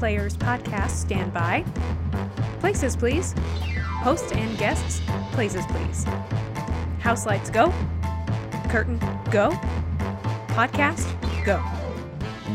Players podcast stand by. Places, please. Host and guests, places, please. House lights go. Curtain go. Podcast go.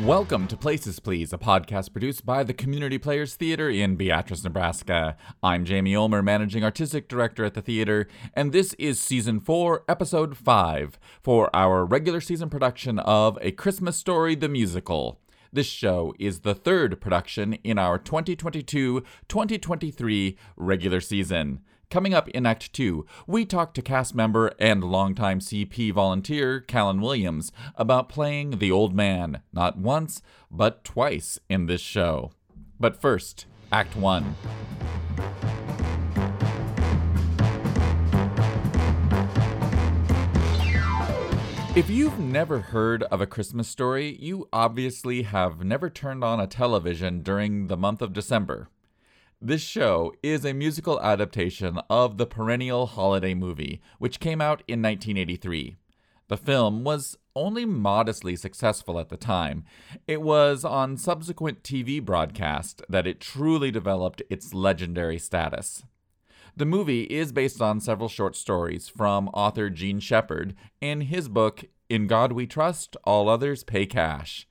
Welcome to Places Please, a podcast produced by the Community Players Theater in Beatrice, Nebraska. I'm Jamie Ulmer, Managing Artistic Director at the theater, and this is Season 4, Episode 5, for our regular season production of A Christmas Story the Musical. This show is the third production in our 2022 2023 regular season. Coming up in Act 2, we talk to cast member and longtime CP volunteer Callan Williams about playing the old man, not once, but twice in this show. But first, Act 1. If you've never heard of A Christmas Story, you obviously have never turned on a television during the month of December. This show is a musical adaptation of the perennial holiday movie, which came out in 1983. The film was only modestly successful at the time. It was on subsequent TV broadcast that it truly developed its legendary status. The movie is based on several short stories from author Jean Shepherd in his book In God We Trust, All Others Pay Cash.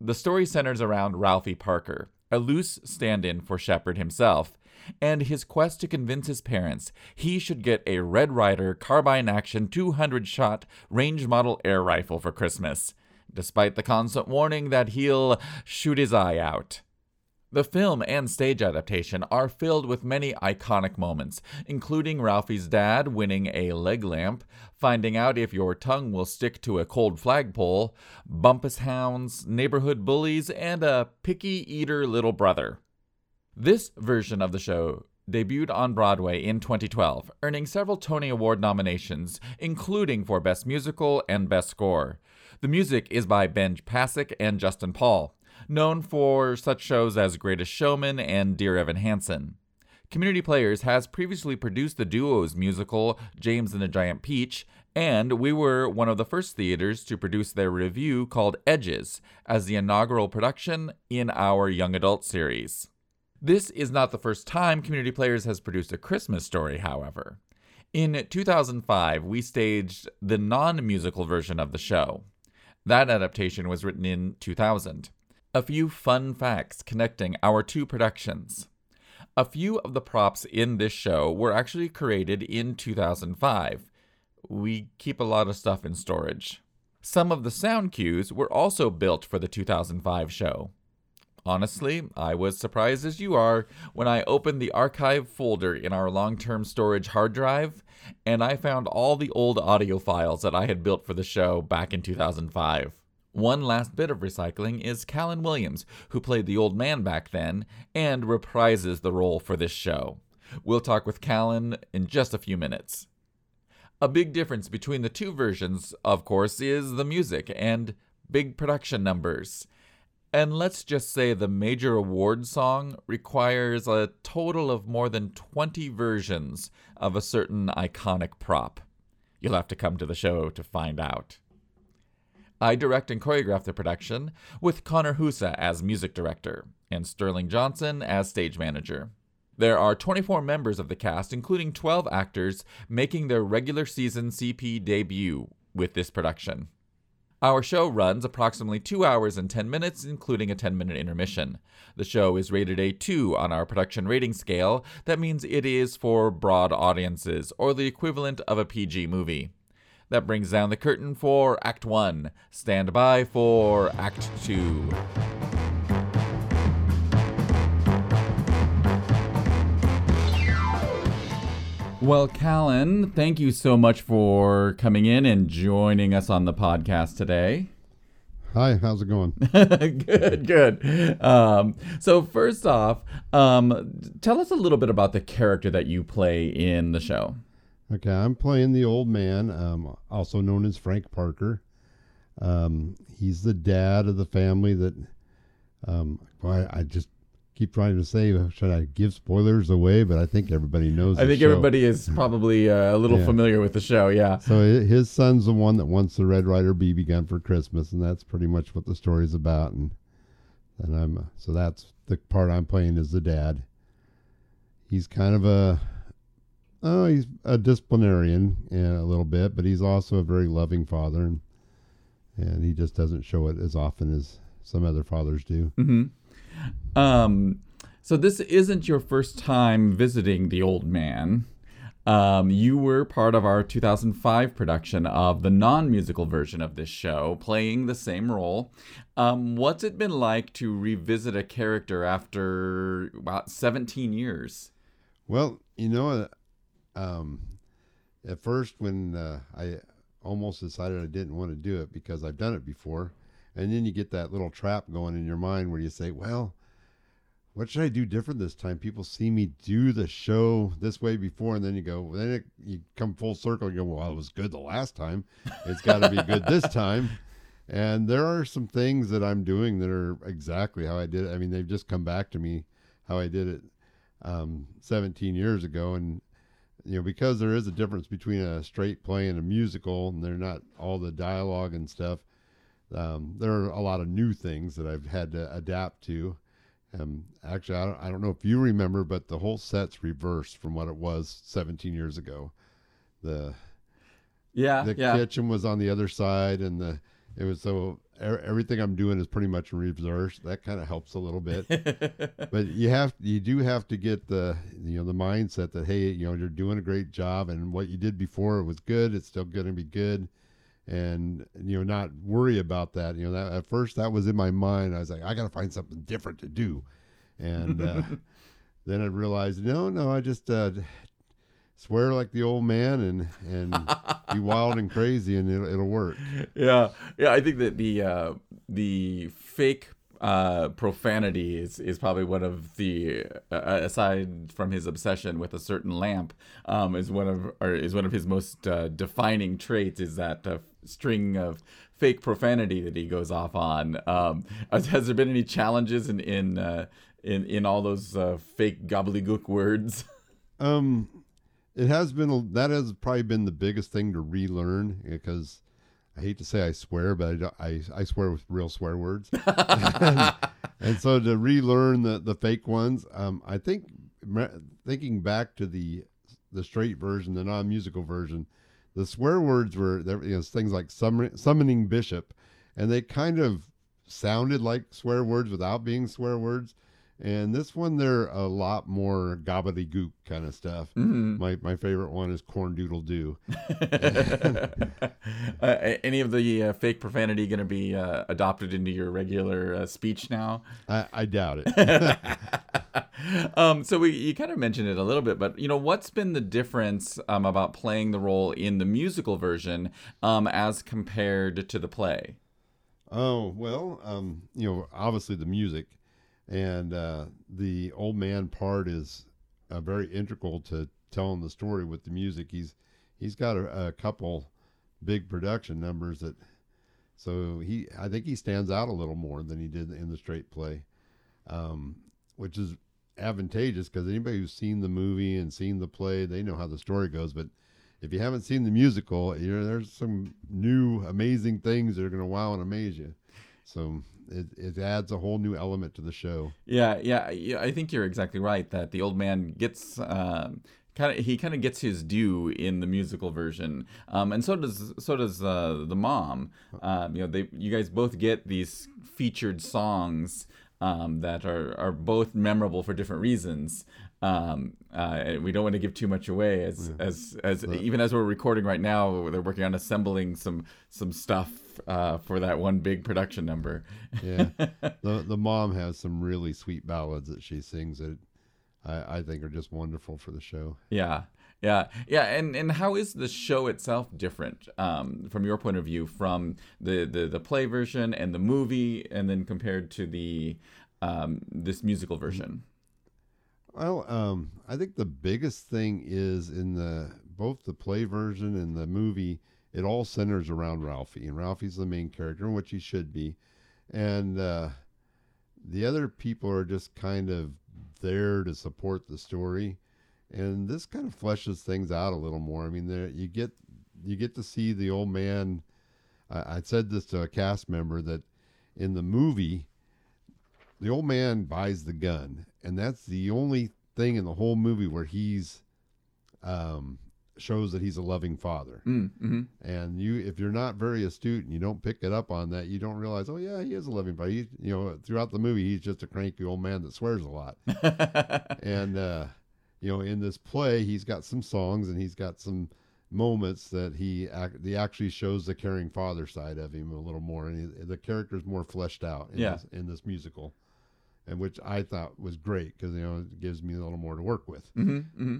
The story centers around Ralphie Parker, a loose stand in for Shepherd himself, and his quest to convince his parents he should get a Red Ryder carbine action 200 shot range model air rifle for Christmas, despite the constant warning that he'll shoot his eye out. The film and stage adaptation are filled with many iconic moments, including Ralphie's dad winning a leg lamp, finding out if your tongue will stick to a cold flagpole, bumpus hounds, neighborhood bullies, and a picky eater little brother. This version of the show debuted on Broadway in 2012, earning several Tony Award nominations, including for Best Musical and Best Score. The music is by Ben Pasek and Justin Paul known for such shows as Greatest Showman and Dear Evan Hansen. Community Players has previously produced the duo's musical James and the Giant Peach, and we were one of the first theaters to produce their revue called Edges as the inaugural production in our young adult series. This is not the first time Community Players has produced a Christmas story, however. In 2005, we staged the non musical version of the show. That adaptation was written in 2000. A few fun facts connecting our two productions. A few of the props in this show were actually created in 2005. We keep a lot of stuff in storage. Some of the sound cues were also built for the 2005 show. Honestly, I was surprised as you are when I opened the archive folder in our long term storage hard drive and I found all the old audio files that I had built for the show back in 2005. One last bit of recycling is Callan Williams, who played the old man back then and reprises the role for this show. We'll talk with Callan in just a few minutes. A big difference between the two versions, of course, is the music and big production numbers. And let's just say the major award song requires a total of more than 20 versions of a certain iconic prop. You'll have to come to the show to find out. I direct and choreograph the production, with Connor Husa as music director and Sterling Johnson as stage manager. There are 24 members of the cast, including 12 actors, making their regular season CP debut with this production. Our show runs approximately 2 hours and 10 minutes, including a 10 minute intermission. The show is rated a 2 on our production rating scale. That means it is for broad audiences, or the equivalent of a PG movie. That brings down the curtain for Act 1. Stand by for Act 2. Well, Callan, thank you so much for coming in and joining us on the podcast today. Hi, how's it going? good, good. Um, so, first off, um, tell us a little bit about the character that you play in the show. Okay, I'm playing the old man, um, also known as Frank Parker. Um, he's the dad of the family that um, I, I, just keep trying to say, should I give spoilers away? But I think everybody knows. I think show. everybody is probably uh, a little yeah. familiar with the show. Yeah. So his son's the one that wants the Red Ryder BB gun for Christmas, and that's pretty much what the story's about. And And I'm so that's the part I'm playing is the dad. He's kind of a oh, he's a disciplinarian yeah, a little bit, but he's also a very loving father, and and he just doesn't show it as often as some other fathers do. hmm Um, so this isn't your first time visiting the old man. Um, you were part of our 2005 production of the non-musical version of this show, playing the same role. Um, what's it been like to revisit a character after about 17 years? Well, you know, um, at first when uh, I almost decided I didn't want to do it because I've done it before, and then you get that little trap going in your mind where you say, "Well, what should I do different this time?" People see me do the show this way before, and then you go, then it, you come full circle. and go, "Well, it was good the last time. It's got to be good this time." And there are some things that I'm doing that are exactly how I did it. I mean, they've just come back to me how I did it um, 17 years ago, and you know because there is a difference between a straight play and a musical, and they're not all the dialogue and stuff. Um, there are a lot of new things that I've had to adapt to. Um, actually, I don't, I don't know if you remember, but the whole set's reversed from what it was 17 years ago. The Yeah, the yeah. kitchen was on the other side, and the it was so everything I'm doing is pretty much in reverse. That kind of helps a little bit. But you have you do have to get the you know the mindset that hey you know you're doing a great job and what you did before was good. It's still going to be good. And you know not worry about that. You know that at first that was in my mind. I was like i gotta find something different to do. And uh, then i realized no no i just uh, swear like the old man and and be wild and crazy and it'll, it'll work yeah, yeah. I think that the uh, the fake uh, profanity is is probably one of the uh, aside from his obsession with a certain lamp um, is one of or is one of his most uh, defining traits is that uh, string of fake profanity that he goes off on. Um, has, has there been any challenges in in uh, in in all those uh, fake gobbledygook words? Um, it has been that has probably been the biggest thing to relearn because I hate to say I swear, but I I, I swear with real swear words, and, and so to relearn the the fake ones, um, I think thinking back to the the straight version, the non musical version, the swear words were there, you know things like summon, summoning bishop, and they kind of sounded like swear words without being swear words. And this one, they're a lot more gobbledygook kind of stuff. Mhm. My my favorite one is corn doodle doo. uh, any of the uh, fake profanity going to be uh, adopted into your regular uh, speech now? I, I doubt it. um, so we you kind of mentioned it a little bit, but you know what's been the difference um, about playing the role in the musical version um, as compared to the play? oh well, um, you know, obviously the music and uh, the old man part is uh, very integral to telling the story with the music. He's he's got a, a couple big production numbers that, so he I think he stands out a little more than he did in the straight play, um, which is advantageous because anybody who's seen the movie and seen the play, they know how the story goes. But if you haven't seen the musical, you know there's some new amazing things that are going to wow and amaze you. So it, it adds a whole new element to the show. Yeah, yeah, I think you're exactly right that the old man gets um, kind of he kind of gets his due in the musical version, um, and so does so does uh, the mom. Um, you know, they you guys both get these featured songs um, that are are both memorable for different reasons. Um, uh, we don't want to give too much away as as as even as we're recording right now, they're working on assembling some some stuff uh, for that one big production number. Yeah, the the mom has some really sweet ballads that she sings that I, I think are just wonderful for the show. Yeah. Yeah, yeah, and and how is the show itself different um, from your point of view from the, the the play version and the movie, and then compared to the um, this musical version? Well, um, I think the biggest thing is in the both the play version and the movie, it all centers around Ralphie, and Ralphie's the main character, which he should be, and uh, the other people are just kind of there to support the story, and this kind of fleshes things out a little more. I mean, there you get you get to see the old man. I, I said this to a cast member that in the movie the old man buys the gun, and that's the only thing in the whole movie where he's um, shows that he's a loving father. Mm, hmm And you, if you're not very astute and you don't pick it up on that, you don't realize, oh yeah, he is a loving father. He, you know, throughout the movie, he's just a cranky old man that swears a lot. and uh, you know, in this play, he's got some songs and he's got some moments that he act, he actually shows the caring father side of him a little more, and he, the character's more fleshed out in, Yeah. this, in this musical, and which I thought was great because you know it gives me a little more to work with. hmm hmm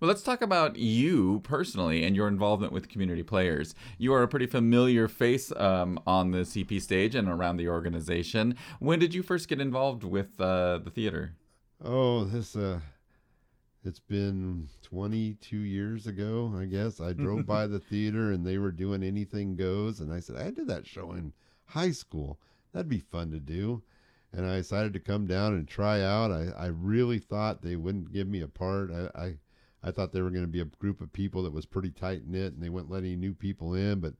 Well, let's talk about you personally and your involvement with community players. You are a pretty familiar face um, on the CP stage and around the organization. When did you first get involved with uh, the theater? Oh, this uh it's been 22 years ago, I guess. I drove by the theater and they were doing anything goes and I said, "I did that show in high school. That'd be fun to do." And I decided to come down and try out. I, I really thought they wouldn't give me a part. I, I I thought they were going to be a group of people that was pretty tight knit and they wouldn't let any new people in, but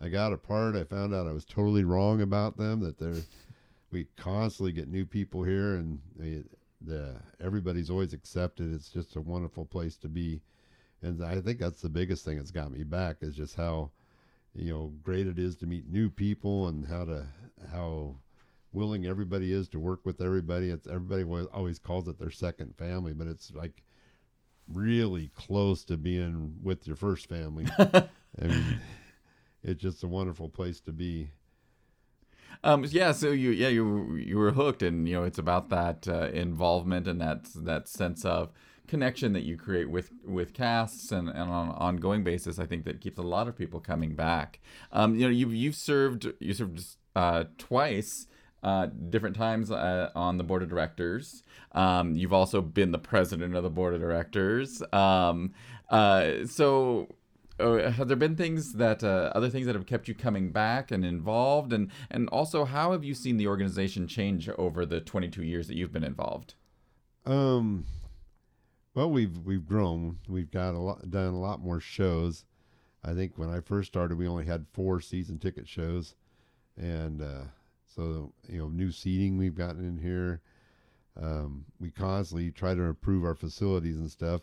I got a part. I found out I was totally wrong about them that they're we constantly get new people here and they, the everybody's always accepted. It's just a wonderful place to be, and I think that's the biggest thing that's got me back is just how you know great it is to meet new people and how to how willing everybody is to work with everybody. It's everybody always calls it their second family, but it's like really close to being with your first family. I mean, it's just a wonderful place to be. Um, yeah, so you yeah you you were hooked, and you know it's about that uh, involvement and that that sense of connection that you create with with casts and, and on an ongoing basis. I think that keeps a lot of people coming back. Um, you know you've you've served you served uh, twice. Uh, different times uh, on the board of directors. Um, you've also been the president of the board of directors. Um, uh, so, uh, have there been things that uh, other things that have kept you coming back and involved, and and also how have you seen the organization change over the 22 years that you've been involved? Um, well, we've we've grown. We've got a lot done a lot more shows. I think when I first started, we only had four season ticket shows, and uh, so you know, new seating we've gotten in here. Um, we constantly try to improve our facilities and stuff,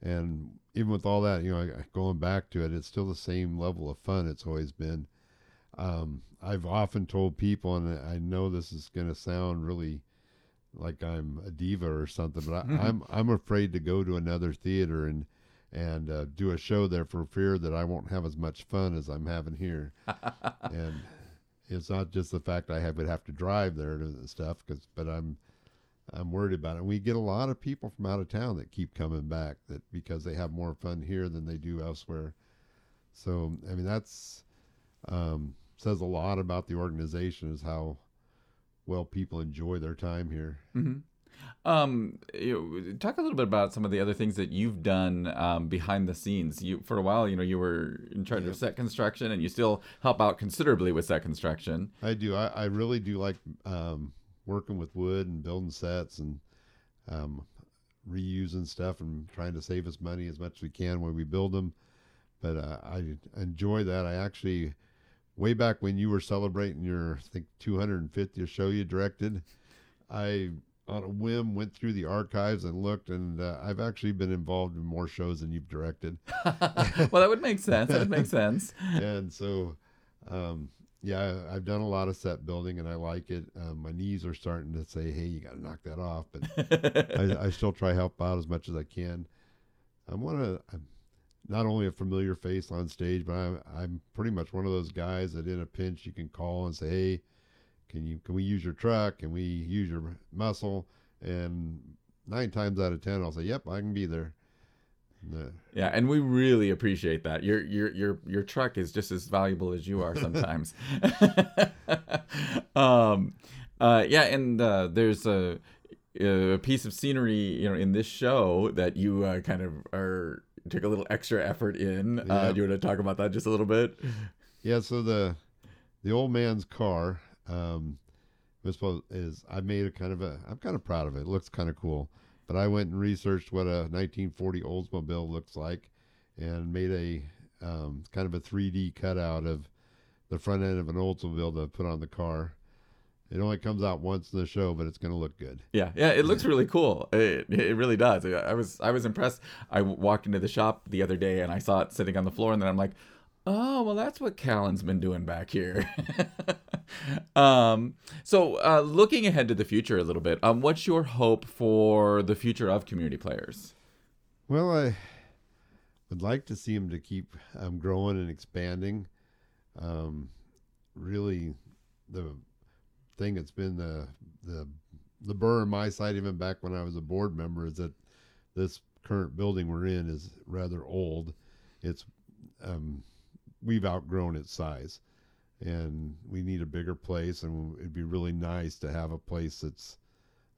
and even with all that, you know, going back to it, it's still the same level of fun it's always been. Um, I've often told people, and I know this is going to sound really like I'm a diva or something, but I, I'm I'm afraid to go to another theater and and uh, do a show there for fear that I won't have as much fun as I'm having here. and it's not just the fact I have, would have to drive there and stuff, cause, but I'm I'm worried about it. We get a lot of people from out of town that keep coming back that because they have more fun here than they do elsewhere. So I mean that's um, says a lot about the organization is how well people enjoy their time here. Mm-hmm. Um, talk a little bit about some of the other things that you've done um, behind the scenes. You for a while, you know, you were in charge of set construction, and you still help out considerably with set construction. I do. I, I really do like um, working with wood and building sets and um, reusing stuff and trying to save us money as much as we can when we build them. But uh, I enjoy that. I actually, way back when you were celebrating your, I think, 250th show you directed, I, on a whim, went through the archives and looked, and uh, I've actually been involved in more shows than you've directed. well, that would make sense. That would make sense. and so um, yeah i've done a lot of set building and i like it um, my knees are starting to say hey you got to knock that off but I, I still try to help out as much as i can i'm one of i'm not only a familiar face on stage but i'm, I'm pretty much one of those guys that in a pinch you can call and say hey can you can we use your truck can we use your muscle and nine times out of ten i'll say yep i can be there uh, Yeah, and we really appreciate that. Your your your your truck is just as valuable as you are sometimes. um, uh, yeah, and uh, there's a, a piece of scenery, you know, in this show that you uh, kind of are took a little extra effort in. Uh, Yeah. do you want to talk about that just a little bit? Yeah, so the the old man's car um, supposed is I made a kind of a I'm kind of proud of it. It looks kind of cool, but I went and researched what a 1940 Oldsmobile looks like, and made a um, kind of a 3D cutout of the front end of an Oldsmobile to put on the car. It only comes out once in the show, but it's going to look good. Yeah, yeah, it looks really cool. It, it really does. I was I was impressed. I walked into the shop the other day and I saw it sitting on the floor, and then I'm like, oh well, that's what Callan's been doing back here. um, so uh, looking ahead to the future a little bit, um, what's your hope for the future of community players? Well, I would like to see them to keep um, growing and expanding. Um, really, the thing that's been the the the burr on my side, even back when I was a board member, is that this current building we're in is rather old. It's um, we've outgrown its size, and we need a bigger place. And it'd be really nice to have a place that's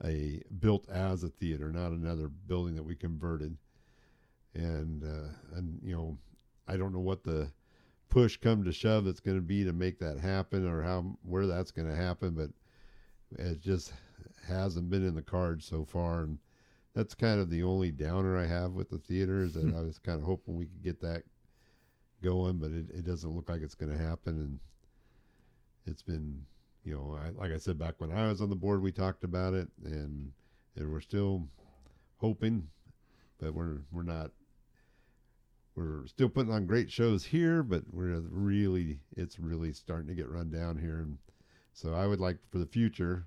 a built as a theater, not another building that we converted. And uh, and you know, I don't know what the push come to shove that's going to be to make that happen or how where that's going to happen but it just hasn't been in the cards so far and that's kind of the only downer I have with the theater is that hmm. I was kind of hoping we could get that going but it, it doesn't look like it's going to happen and it's been you know I, like I said back when I was on the board we talked about it and, and we're still hoping but we're we're not we're still putting on great shows here, but we're really it's really starting to get run down here, and so I would like for the future,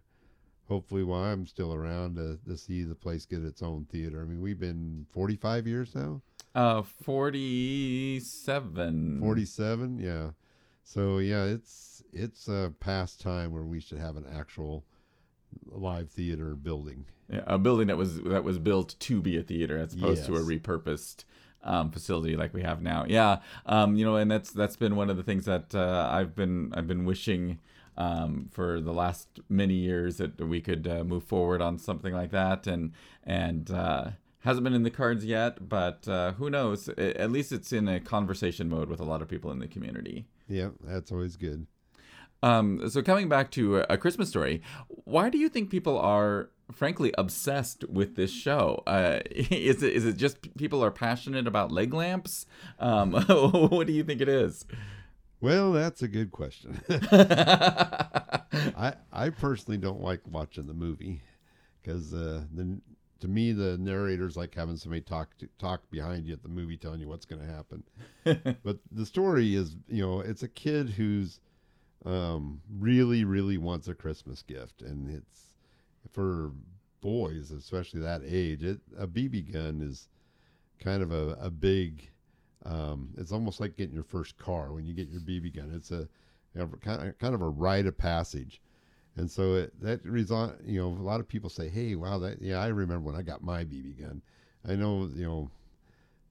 hopefully while I'm still around, to, to see the place get its own theater. I mean, we've been 45 years now. Uh, 47. 47, yeah. So yeah, it's it's a past time where we should have an actual live theater building. Yeah, a building that was that was built to be a theater as opposed yes. to a repurposed um, facility like we have now. Yeah, um, you know, and that's that's been one of the things that uh, I've been I've been wishing um, for the last many years that we could uh, move forward on something like that, and and uh, hasn't been in the cards yet, but uh, who knows? At least it's in a conversation mode with a lot of people in the community. Yeah, that's always good. Um, so coming back to a Christmas story, why do you think people are frankly obsessed with this show? Uh, is it is it just people are passionate about leg lamps? Um, what do you think it is? Well, that's a good question. I I personally don't like watching the movie because uh, the to me the narrator's like having somebody talk to, talk behind you at the movie telling you what's going to happen. but the story is you know it's a kid who's um, really, really wants a Christmas gift, and it's for boys, especially that age. It, a BB gun is kind of a, a big. Um, it's almost like getting your first car when you get your BB gun. It's a, a kind of kind of a rite of passage, and so it, that result. You know, a lot of people say, "Hey, wow, that yeah, I remember when I got my BB gun." I know, you know,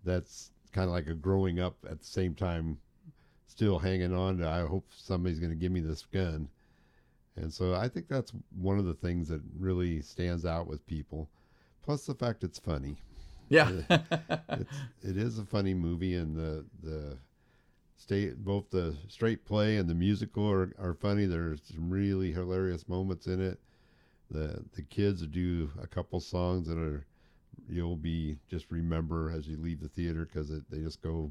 that's kind of like a growing up at the same time still hanging on to, I hope somebody's going to give me this gun. And so I think that's one of the things that really stands out with people. Plus the fact it's funny. Yeah. it's, it is a funny movie and the, the state, both the straight play and the musical are, are funny. There's some really hilarious moments in it. The, the kids do a couple songs that are, you'll be just remember as you leave the theater because they just go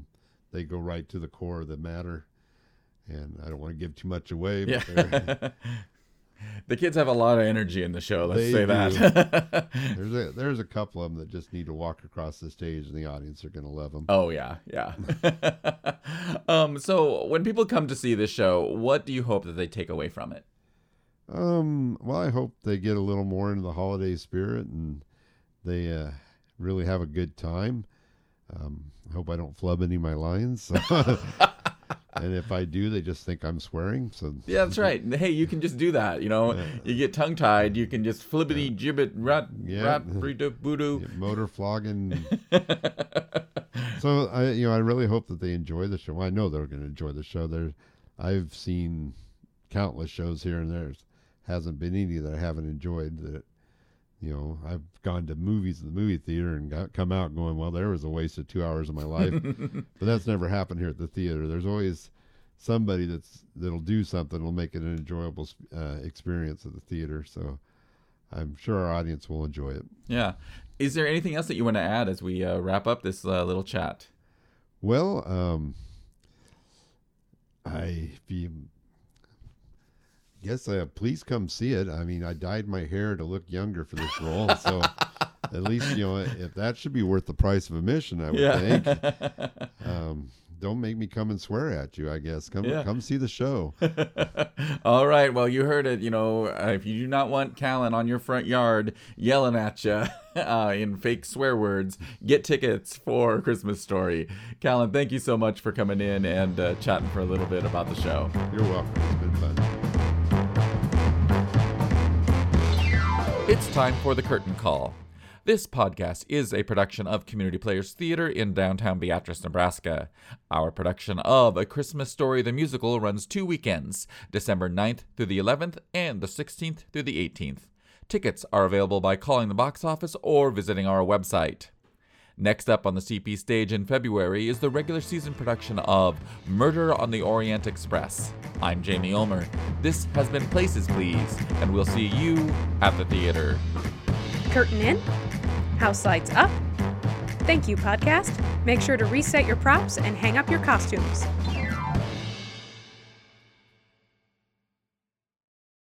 they go right to the core of the matter. And I don't want to give too much away. yeah. the kids have a lot of energy in the show. Let's they say do. that. there's a there's a couple of them that just need to walk across the stage, and the audience are going to love them. Oh yeah, yeah. um, so when people come to see this show, what do you hope that they take away from it? Um, well, I hope they get a little more into the holiday spirit and they uh, really have a good time. Um, I hope I don't flub any of my lines. and if I do, they just think I'm swearing. So yeah, that's right. Hey, you can just do that. You know, yeah. you get tongue tied. You can just flippity gibbet rat yeah. rat voodoo motor flogging. so I, you know, I really hope that they enjoy the show. Well, I know they're going to enjoy the show. There, I've seen countless shows here and there. Hasn't been any that I haven't enjoyed. That you know, I've gone to movies in the movie theater and got, come out going, well, there was a waste of two hours of my life. but that's never happened here at the theater. There's always somebody that's that'll do something will make it an enjoyable uh, experience at the theater. So I'm sure our audience will enjoy it. Yeah. Is there anything else that you want to add as we uh, wrap up this uh, little chat? Well, um, I be guess uh, please come see it. I mean, I dyed my hair to look younger for this role, so at least you know if that should be worth the price of admission, I would think. Um, don't make me come and swear at you. I guess come Yeah. come see the show. All right. Well, you heard it. You know, uh, if you do not want Callan on your front yard yelling at you uh, in fake swear words, get tickets for Christmas Story. Callan, thank you so much for coming in and uh, chatting for a little bit about the show. You're welcome. It's been fun. It's time for the curtain call. This podcast is a production of Community Players Theater in downtown Beatrice, Nebraska. Our production of A Christmas Story the Musical runs two weekends, December 9th through the 11th and the 16th through the 18th. Tickets are available by calling the box office or visiting our website. Next up on the CP stage in February is the regular season production of Murder on the Orient Express. I'm Jamie Ulmer. This has been Places Please, and we'll see you at the theater. Curtain in, house lights up. Thank you, podcast. Make sure to reset your props and hang up your costumes.